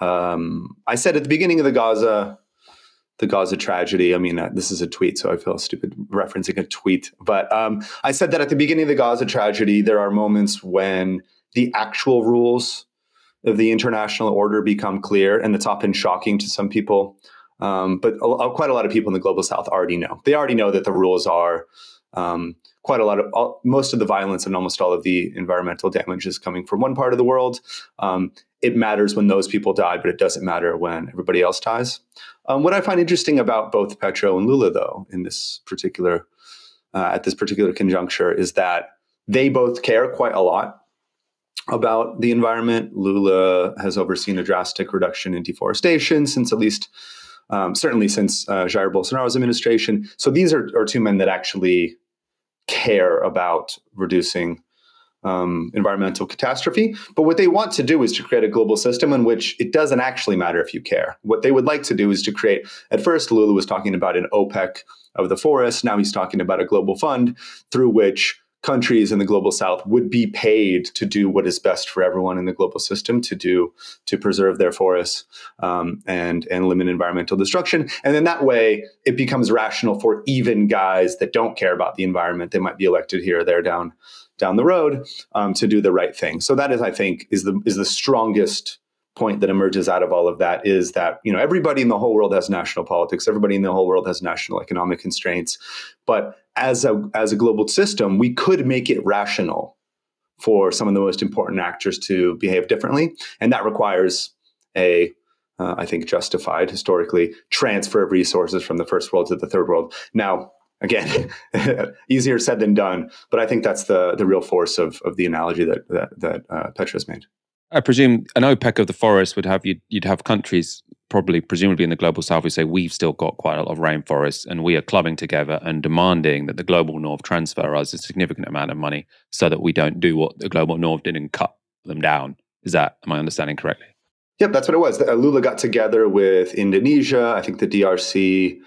um, I said at the beginning of the Gaza, the Gaza tragedy. I mean, uh, this is a tweet, so I feel stupid referencing a tweet. But um, I said that at the beginning of the Gaza tragedy, there are moments when the actual rules of the international order become clear, and it's often shocking to some people. Um, but a, quite a lot of people in the global south already know. They already know that the rules are um, quite a lot of all, most of the violence and almost all of the environmental damage is coming from one part of the world. Um, it matters when those people die, but it doesn't matter when everybody else dies. Um, what I find interesting about both Petro and Lula, though, in this particular uh, at this particular conjuncture, is that they both care quite a lot about the environment. Lula has overseen a drastic reduction in deforestation since at least. Um, certainly since uh, Jair Bolsonaro's administration. So these are, are two men that actually care about reducing um, environmental catastrophe. But what they want to do is to create a global system in which it doesn't actually matter if you care. What they would like to do is to create, at first, Lula was talking about an OPEC of the forest. Now he's talking about a global fund through which countries in the global south would be paid to do what is best for everyone in the global system to do to preserve their forests um, and and limit environmental destruction. And then that way it becomes rational for even guys that don't care about the environment. They might be elected here or there down down the road um, to do the right thing. So that is i think is the is the strongest point that emerges out of all of that is that you know everybody in the whole world has national politics. Everybody in the whole world has national economic constraints. But as a as a global system we could make it rational for some of the most important actors to behave differently. And that requires a uh, I think justified historically transfer of resources from the first world to the third world. Now again *laughs* easier said than done but i think that's the the real force of of the analogy that that, that uh, Petro's made I presume an OPEC of the forest would have you'd, you'd have countries probably presumably in the global south who say we've still got quite a lot of rainforests and we are clubbing together and demanding that the global north transfer us a significant amount of money so that we don't do what the global north did and cut them down. Is that am I understanding correctly? Yep, that's what it was. Lula got together with Indonesia, I think the DRC,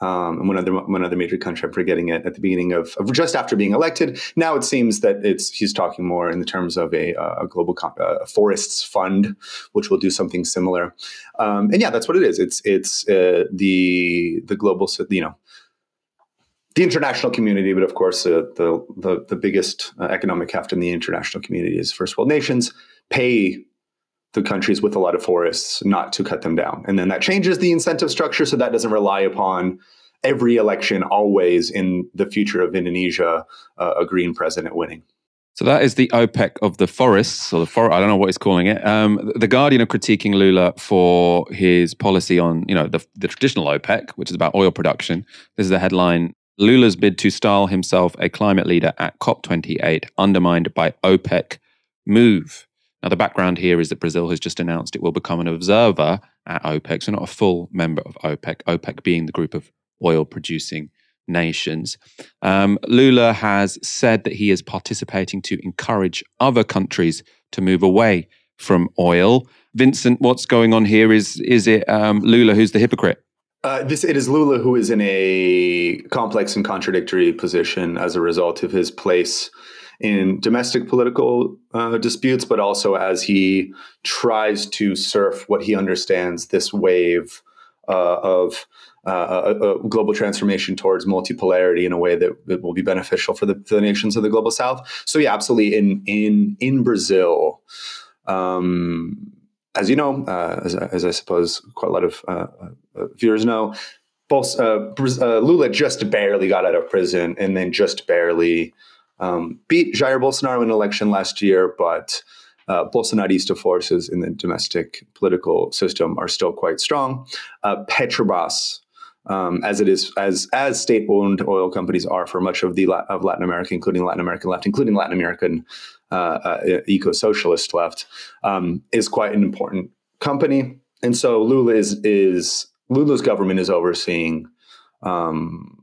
um, and one other one other major country. I'm forgetting it at the beginning of, of, just after being elected. Now it seems that it's he's talking more in the terms of a, a global uh, forests fund, which will do something similar. Um, and yeah, that's what it is. It's it's uh, the the global you know the international community, but of course, uh, the, the, the biggest uh, economic heft in the international community is first world nations pay the countries with a lot of forests not to cut them down, and then that changes the incentive structure, so that doesn't rely upon every election always in the future of Indonesia uh, a green president winning. So that is the OPEC of the forests, or the forest. I don't know what he's calling it. Um, the Guardian are critiquing Lula for his policy on, you know, the, the traditional OPEC, which is about oil production. This is the headline: Lula's bid to style himself a climate leader at COP28 undermined by OPEC move. Now, the background here is that Brazil has just announced it will become an observer at OPEC, so not a full member of OPEC. OPEC being the group of oil producing nations. Um, Lula has said that he is participating to encourage other countries to move away from oil. Vincent, what's going on here? Is is it um, Lula who's the hypocrite? Uh, this it is Lula who is in a complex and contradictory position as a result of his place in domestic political uh, disputes, but also as he tries to surf what he understands this wave uh, of uh, a, a, global transformation towards multipolarity in a way that, that will be beneficial for the, for the, nations of the global south. So yeah, absolutely. In in in Brazil, um, as you know, uh, as, as, I suppose quite a lot of uh, uh viewers know, both, uh, uh, Lula just barely got out of prison and then just barely um, beat Jair Bolsonaro in election last year, but uh, Bolsonarista forces in the domestic political system are still quite strong. Uh, Petrobras, um, as it is as as state owned oil companies are for much of the of Latin America, including Latin American left, including Latin American uh, uh, eco socialist left, um, is quite an important company. And so Lula is is Lula's government is overseeing um,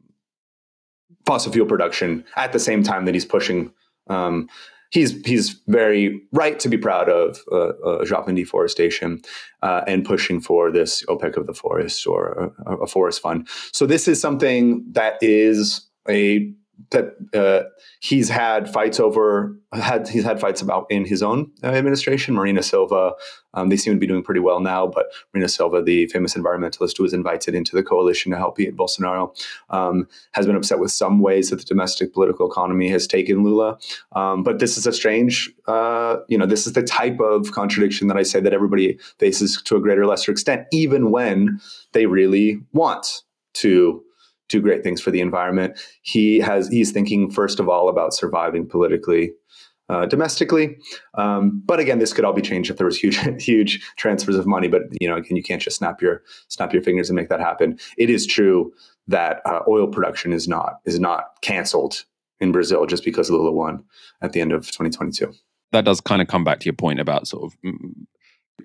fossil fuel production at the same time that he's pushing um, he's he's very right to be proud of uh, uh, Japan deforestation uh, and pushing for this OPEC of the forest or a, a, forest fund. So this is something that is a that uh, he's had fights over had he's had fights about in his own uh, administration. Marina Silva, um, they seem to be doing pretty well now, but Marina Silva, the famous environmentalist who was invited into the coalition to help beat Bolsonaro, um, has been upset with some ways that the domestic political economy has taken Lula. Um, but this is a strange, uh, you know, this is the type of contradiction that I say that everybody faces to a greater or lesser extent, even when they really want to do great things for the environment. He has he's thinking first of all about surviving politically. Uh, domestically, um, but again, this could all be changed if there was huge, *laughs* huge transfers of money. But you know, again, you can't just snap your snap your fingers and make that happen. It is true that uh, oil production is not is not canceled in Brazil just because Lula won at the end of 2022. That does kind of come back to your point about sort of mm,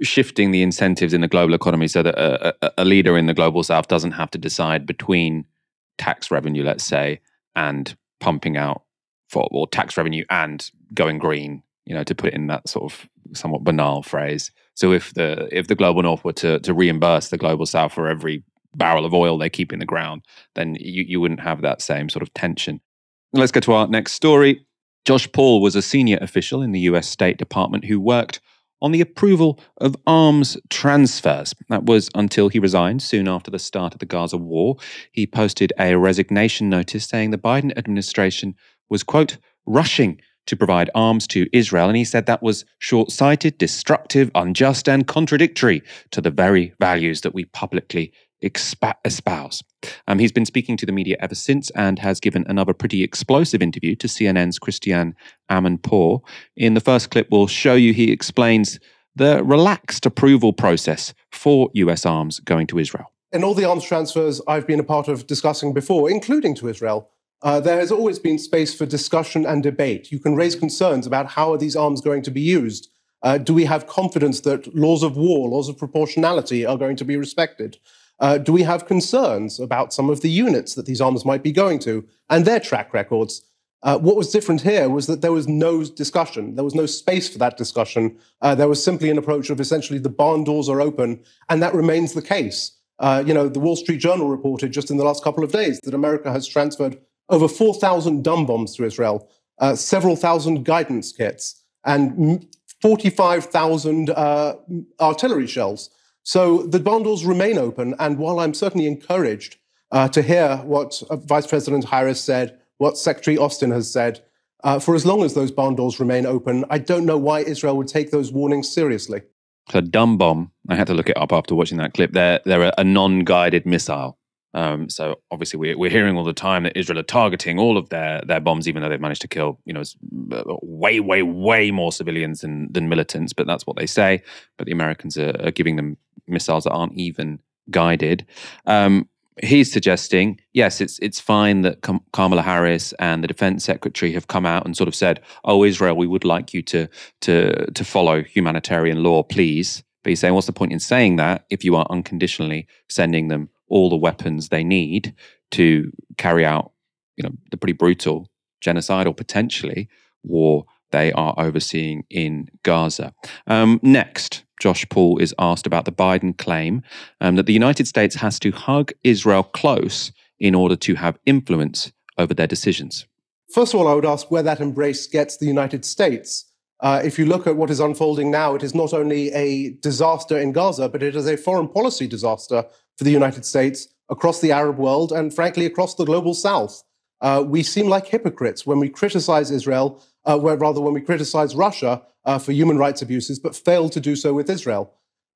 shifting the incentives in the global economy so that a, a, a leader in the global south doesn't have to decide between tax revenue, let's say, and pumping out for or tax revenue and going green, you know, to put it in that sort of somewhat banal phrase. So if the if the global north were to to reimburse the global south for every barrel of oil they keep in the ground, then you, you wouldn't have that same sort of tension. Let's go to our next story. Josh Paul was a senior official in the US State Department who worked on the approval of arms transfers. That was until he resigned soon after the start of the Gaza war. He posted a resignation notice saying the Biden administration was, quote, rushing to provide arms to Israel. And he said that was short sighted, destructive, unjust, and contradictory to the very values that we publicly espouse. Um, he's been speaking to the media ever since and has given another pretty explosive interview to CNN's Christiane Amanpour. In the first clip, we'll show you he explains the relaxed approval process for US arms going to Israel. In all the arms transfers I've been a part of discussing before, including to Israel, uh, there has always been space for discussion and debate. You can raise concerns about how are these arms going to be used. Uh, do we have confidence that laws of war, laws of proportionality are going to be respected? Uh, do we have concerns about some of the units that these arms might be going to and their track records? Uh, what was different here was that there was no discussion. There was no space for that discussion. Uh, there was simply an approach of essentially the barn doors are open, and that remains the case. Uh, you know, the Wall Street Journal reported just in the last couple of days that America has transferred over 4,000 dumb bombs to Israel, uh, several thousand guidance kits, and 45,000 uh, artillery shells. So the bundles remain open. And while I'm certainly encouraged uh, to hear what uh, Vice President Harris said, what Secretary Austin has said. Uh, for as long as those barn doors remain open, I don't know why Israel would take those warnings seriously. So dumb bomb. I had to look it up after watching that clip. They're they're a non-guided missile. Um, so obviously we're, we're hearing all the time that Israel are targeting all of their their bombs, even though they've managed to kill you know way way way more civilians than than militants. But that's what they say. But the Americans are, are giving them missiles that aren't even guided. Um, he's suggesting yes, it's it's fine that Kamala Harris and the Defense Secretary have come out and sort of said, "Oh, Israel, we would like you to to to follow humanitarian law, please." But he's saying, what's the point in saying that if you are unconditionally sending them all the weapons they need to carry out, you know, the pretty brutal genocide or potentially war they are overseeing in Gaza. Um, next, Josh Paul is asked about the Biden claim um, that the United States has to hug Israel close in order to have influence over their decisions. First of all, I would ask where that embrace gets the United States. Uh, if you look at what is unfolding now, it is not only a disaster in Gaza, but it is a foreign policy disaster for the United States across the Arab world and, frankly, across the global south. Uh, we seem like hypocrites when we criticize Israel, uh, rather, when we criticize Russia uh, for human rights abuses, but fail to do so with Israel.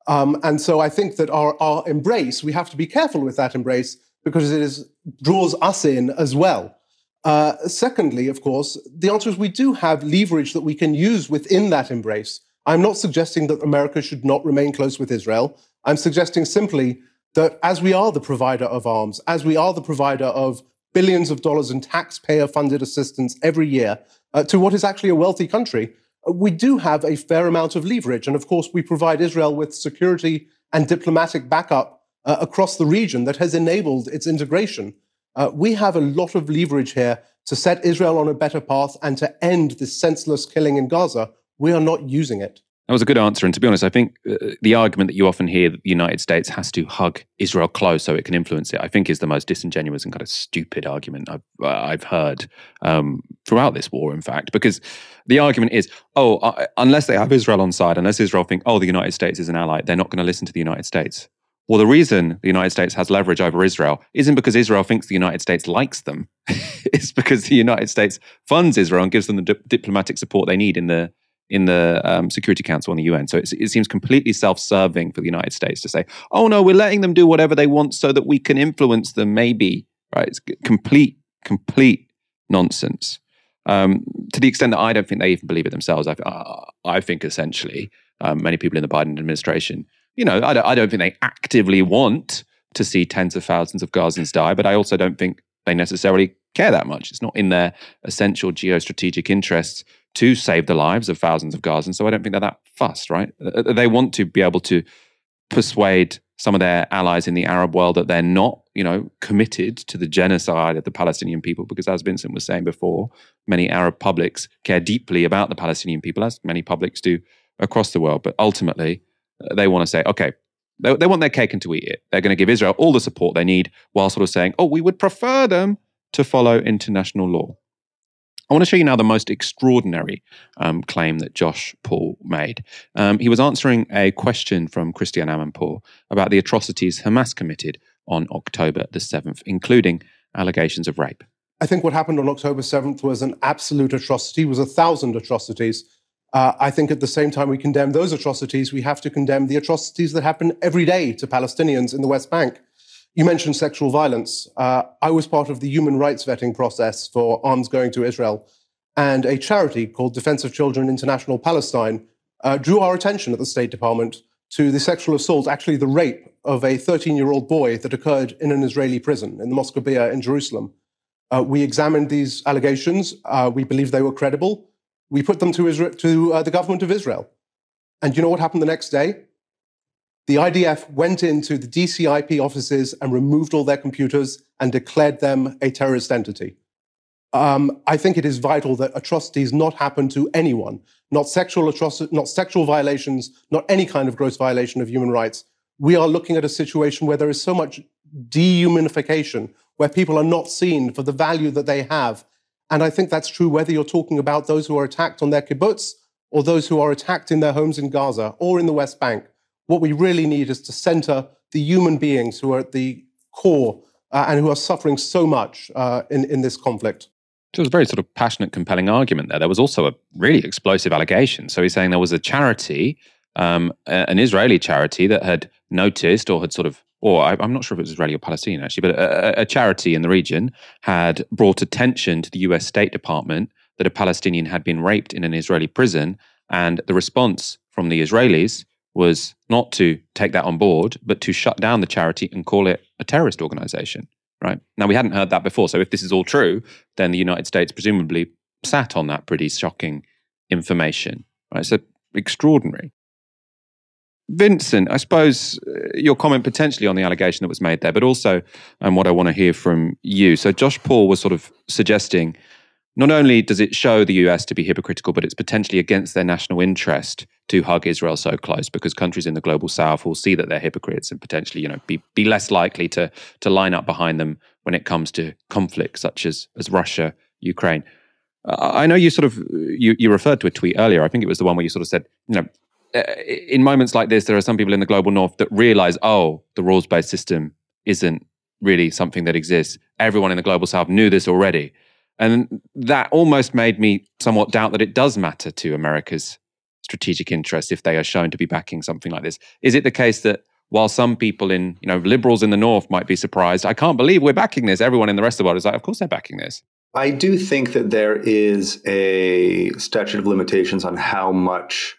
Um, and so I think that our, our embrace, we have to be careful with that embrace because it is, draws us in as well. Uh, secondly, of course, the answer is we do have leverage that we can use within that embrace. I'm not suggesting that America should not remain close with Israel. I'm suggesting simply that as we are the provider of arms, as we are the provider of billions of dollars in taxpayer funded assistance every year uh, to what is actually a wealthy country, we do have a fair amount of leverage. And of course, we provide Israel with security and diplomatic backup uh, across the region that has enabled its integration. Uh, we have a lot of leverage here to set Israel on a better path and to end this senseless killing in Gaza. We are not using it. That was a good answer. And to be honest, I think uh, the argument that you often hear that the United States has to hug Israel close so it can influence it, I think is the most disingenuous and kind of stupid argument I've, uh, I've heard um, throughout this war, in fact, because the argument is, oh, uh, unless they have Israel on side, unless Israel think, oh, the United States is an ally, they're not going to listen to the United States. Well, the reason the United States has leverage over Israel isn't because Israel thinks the United States likes them. *laughs* it's because the United States funds Israel and gives them the di- diplomatic support they need in the in the um, Security Council and the UN. So it seems completely self-serving for the United States to say, "Oh no, we're letting them do whatever they want so that we can influence them." Maybe right? It's complete, complete nonsense. Um, to the extent that I don't think they even believe it themselves. I, uh, I think essentially um, many people in the Biden administration, you know, I don't, I don't think they actively want to see tens of thousands of Gazans die, but I also don't think they necessarily care that much. It's not in their essential geostrategic interests to save the lives of thousands of Gazans. So I don't think they're that fussed, right? Uh, uh, they want to be able to persuade some of their allies in the Arab world that they're not, you know, committed to the genocide of the Palestinian people, because as Vincent was saying before, many Arab publics care deeply about the Palestinian people, as many publics do across the world. But ultimately, uh, they want to say, okay, they, they want their cake and to eat it. They're going to give Israel all the support they need, while sort of saying, oh, we would prefer them to follow international law. I want to show you now the most extraordinary um, claim that Josh Paul made. Um, he was answering a question from Christiane Amanpour about the atrocities Hamas committed on October the 7th, including allegations of rape. I think what happened on October 7th was an absolute atrocity, was a thousand atrocities. Uh, I think at the same time we condemn those atrocities, we have to condemn the atrocities that happen every day to Palestinians in the West Bank. You mentioned sexual violence. Uh, I was part of the human rights vetting process for arms going to Israel, and a charity called Defense of Children International Palestine uh, drew our attention at the State Department to the sexual assault, actually the rape of a 13 year old boy that occurred in an Israeli prison in the Mosque in Jerusalem. Uh, we examined these allegations. Uh, we believed they were credible. We put them to, Israel, to uh, the government of Israel. And you know what happened the next day? The IDF went into the DCIP offices and removed all their computers and declared them a terrorist entity. Um, I think it is vital that atrocities not happen to anyone, not sexual atrocities, not sexual violations, not any kind of gross violation of human rights. We are looking at a situation where there is so much dehumanification, where people are not seen for the value that they have. And I think that's true whether you're talking about those who are attacked on their kibbutz or those who are attacked in their homes in Gaza or in the West Bank. What we really need is to center the human beings who are at the core uh, and who are suffering so much uh, in, in this conflict. It was a very sort of passionate, compelling argument there. There was also a really explosive allegation. So he's saying there was a charity, um, an Israeli charity, that had noticed or had sort of, or I, am not sure if it was Israeli or Palestinian actually, but a, a charity in the region had brought attention to the US State Department that a Palestinian had been raped in an Israeli prison. And the response from the Israelis was not to take that on board, but to shut down the charity and call it a terrorist organization. Right now, we hadn't heard that before. So, if this is all true, then the United States presumably sat on that pretty shocking information. Right, so extraordinary. Vincent, I suppose uh, your comment potentially on the allegation that was made there, but also um, what I want to hear from you. So, Josh Paul was sort of suggesting not only does it show the US to be hypocritical, but it's potentially against their national interest to hug Israel so close because countries in the global south will see that they're hypocrites and potentially, you know, be, be less likely to to line up behind them when it comes to conflicts such as as Russia, Ukraine. Uh, I know you sort of you, you referred to a tweet earlier. I think it was the one where you sort of said, you know, uh, in moments like this, there are some people in the global north that realize, oh, the rules based system isn't really something that exists. Everyone in the global south knew this already. And that almost made me somewhat doubt that it does matter to America's strategic interests if they are shown to be backing something like this. Is it the case that while some people in, you know, liberals in the North might be surprised, I can't believe we're backing this, everyone in the rest of the world is like, of course they're backing this. I do think that there is a statute of limitations on how much,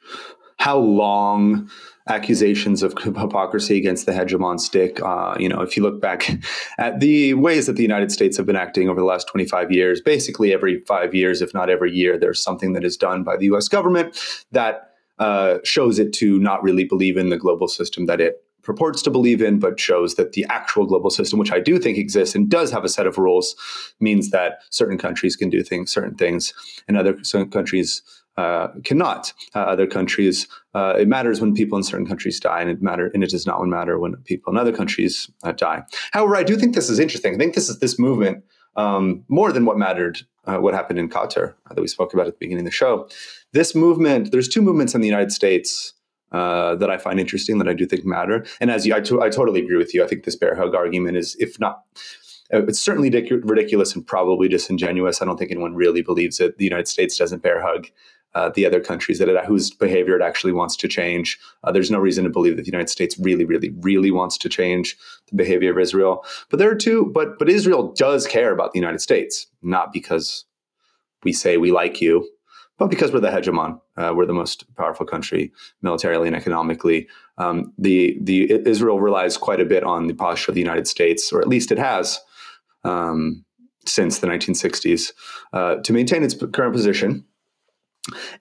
how long accusations of *laughs* hypocrisy against the hegemon stick. Uh, you know, if you look back *laughs* at the ways that the United States have been acting over the last 25 years, basically every five years, if not every year, there's something that is done by the US government that uh, shows it to not really believe in the global system that it purports to believe in, but shows that the actual global system, which I do think exists and does have a set of rules, means that certain countries can do things, certain things, and other countries uh, cannot. Uh, other countries, uh, it matters when people in certain countries die, and it matter, and it does not matter when people in other countries uh, die. However, I do think this is interesting. I think this is this movement um, more than what mattered, uh, what happened in Qatar that we spoke about at the beginning of the show. This movement, there's two movements in the United States. that I find interesting, that I do think matter, and as you, I, to, I totally agree with you. I think this bear hug argument is, if not it's certainly ridiculous and probably disingenuous. I don't think anyone really believes it. The United States doesn't bear hug uh, the other countries that it, whose behavior it actually wants to change. Uh, there's no reason to believe that the United States really, really, really wants to change the behavior of Israel. But there are two. But but Israel does care about the United States, not because we say we like you, but because we're the hegemon. Uh, we're the most powerful country militarily and economically. Um, the the Israel relies quite a bit on the posture of the United States, or at least it has. Um, since the 1960s, uh, to maintain its current position,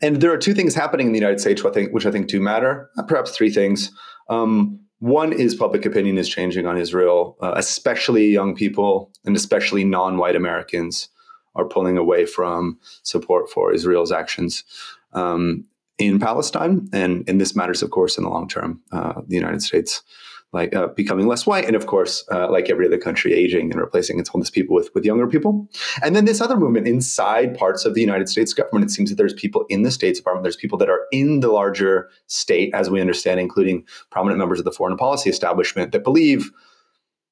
and there are two things happening in the United States, which I think, which I think do matter. Uh, perhaps three things. Um, one is public opinion is changing on Israel, uh, especially young people and especially non-white Americans are pulling away from support for Israel's actions um, in Palestine, and and this matters, of course, in the long term. Uh, the United States like uh, becoming less white, and of course, uh, like every other country, aging and replacing its homeless people with with younger people. And then this other movement inside parts of the United States government. It seems that there's people in the State Department, there's people that are in the larger state, as we understand, including prominent members of the foreign policy establishment, that believe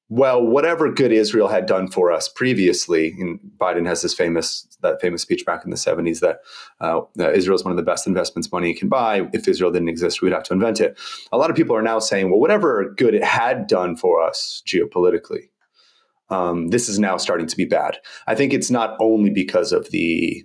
well, whatever good Israel had done for us previously, and Biden has this famous that famous speech back in the seventies that uh, Israel is one of the best investments money can buy. If Israel didn't exist, we'd have to invent it. A lot of people are now saying, well, whatever good it had done for us geopolitically, um, this is now starting to be bad. I think it's not only because of the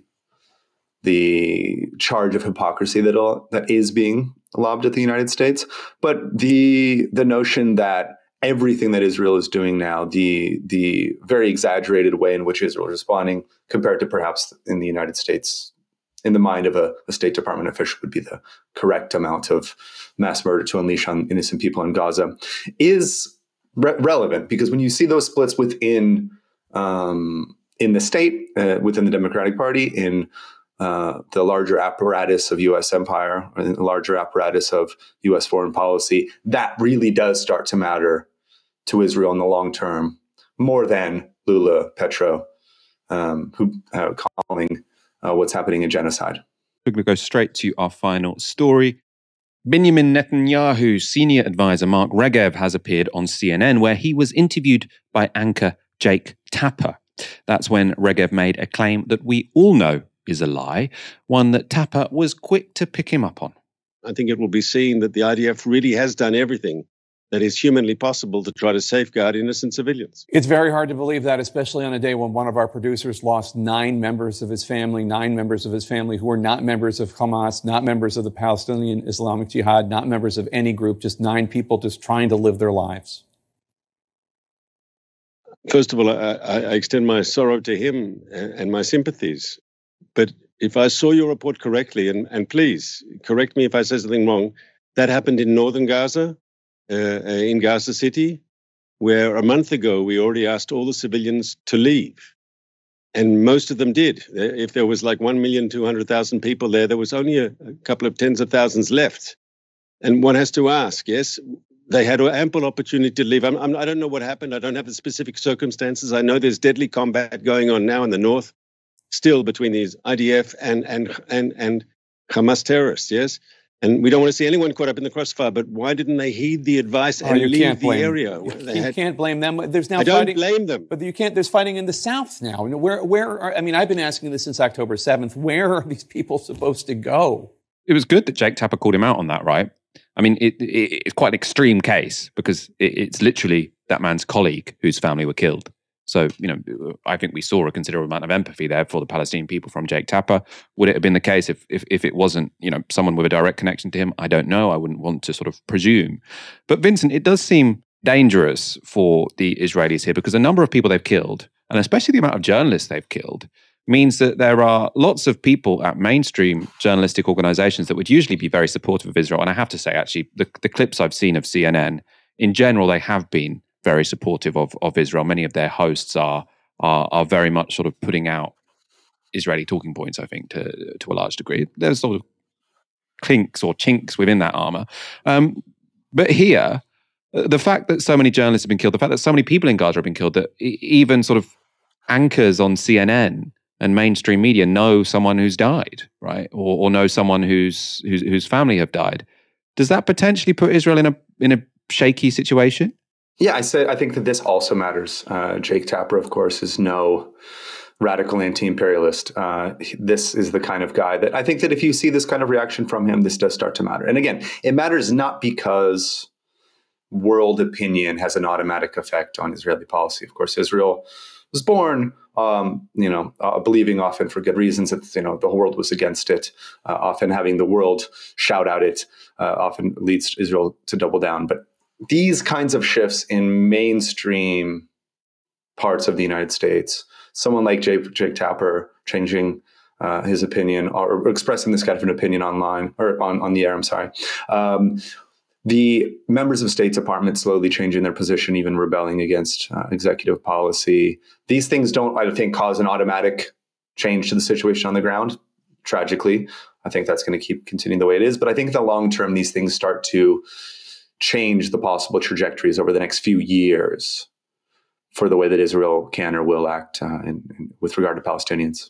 the charge of hypocrisy that that is being lobbed at the United States, but the the notion that everything that Israel is doing now, the the very exaggerated way in which Israel is responding, compared to perhaps in the United States, in the mind of a, a State Department official, would be the correct amount of mass murder to unleash on innocent people in Gaza, is re- relevant because when you see those splits within um, in the state, uh, within the Democratic Party, in uh, the larger apparatus of U.S. empire, or the larger apparatus of U.S. foreign policy, that really does start to matter to Israel in the long term, more than Lula, Petro, um, who uh, calling uh, what's happening a genocide. We're going to go straight to our final story. Benjamin Netanyahu's senior advisor Mark Regev has appeared on CNN, where he was interviewed by anchor Jake Tapper. That's when Regev made a claim that we all know is a lie, one that Tapper was quick to pick him up on. I think it will be seen that the IDF really has done everything that is humanly possible to try to safeguard innocent civilians. It's very hard to believe that, especially on a day when one of our producers lost nine members of his family, nine members of his family who were not members of Hamas, not members of the Palestinian Islamic Jihad, not members of any group, just nine people just trying to live their lives. First of all, I, I extend my sorrow to him and my sympathies. But if I saw your report correctly, and, and please correct me if I say something wrong, that happened in northern Gaza, Uh, in Gaza City, where a month ago we already asked all the civilians to leave. And most of them did. Uh, if there was like 1,200,000 people there, there was only a, a couple of tens of thousands left. And one has to ask, yes, they had ample opportunity to leave. I'm, I'm, I do not know what happened. I don't have the specific circumstances. I know there's deadly combat going on now in the north, still between these IDF and and and and Hamas terrorists. Yes, and we don't want to see anyone caught up in the crossfire. But why didn't they heed the advice Oh, and you leave can't the blame, area? You, They you had- can't blame them. There's now I don't fighting, blame them. but you can't. There's fighting in the South now. Where, where? Are, I mean, I've been asking this since October 7th. Where are these people supposed to go? It was good that Jake Tapper called him out on that, right? I mean, it, it, it's quite an extreme case because it, it's literally that man's colleague whose family were killed. So, you know, I think we saw a considerable amount of empathy there for the Palestinian people from Jake Tapper. Would it have been the case if, if, if it wasn't, you know, someone with a direct connection to him? I don't know. I wouldn't want to sort of presume. But Vincent, it does seem dangerous for the Israelis here because the number of people they've killed, and especially the amount of journalists they've killed, means that there are lots of people at mainstream journalistic organizations that would usually be very supportive of Israel. And I have to say, actually, the, the clips I've seen of CNN, in general, they have been very supportive of, of Israel. Many of their hosts are, are are very much sort of putting out Israeli talking points, I think, to to a large degree. There's sort of clinks or chinks within that armor. Um, but here, the fact that so many journalists have been killed, the fact that so many people in Gaza have been killed, that even sort of anchors on CNN and mainstream media know someone who's died, right, or, or know someone whose whose whose family have died. Does that potentially put Israel in a in a shaky situation? Yeah, I said I think that this also matters. Uh, Jake Tapper, of course, is no radical anti-imperialist. Uh, this is the kind of guy that I think that if you see this kind of reaction from him, this does start to matter. And again, it matters not because world opinion has an automatic effect on Israeli policy. Of course, Israel was born, um, you know, uh, believing often for good reasons that you know the whole world was against it. Uh, often having the world shout out it uh, often leads Israel to double down. But these kinds of shifts in mainstream parts of the United States, someone like Jake, Jake Tapper changing uh, his opinion or, expressing this kind of an opinion online or on, on the air, I'm sorry. Um, the members of State Department slowly changing their position, even rebelling against uh, executive policy. These things don't, I think, cause an automatic change to the situation on the ground. Tragically, I think that's going to keep continuing the way it is. But I think in the long term, these things start to change the possible trajectories over the next few years for the way that Israel can or will act uh, in, in, with regard to Palestinians.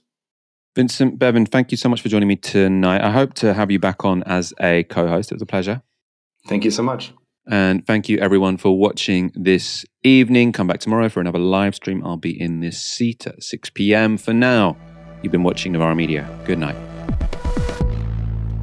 Vincent Bevins, thank you so much for joining me tonight. I hope to have you back on as a co-host. It was a pleasure. Thank you so much. And thank you everyone for watching this evening. Come back tomorrow for another live stream. I'll be in this seat at 6 p.m. For now, you've been watching Novara Media. Good night.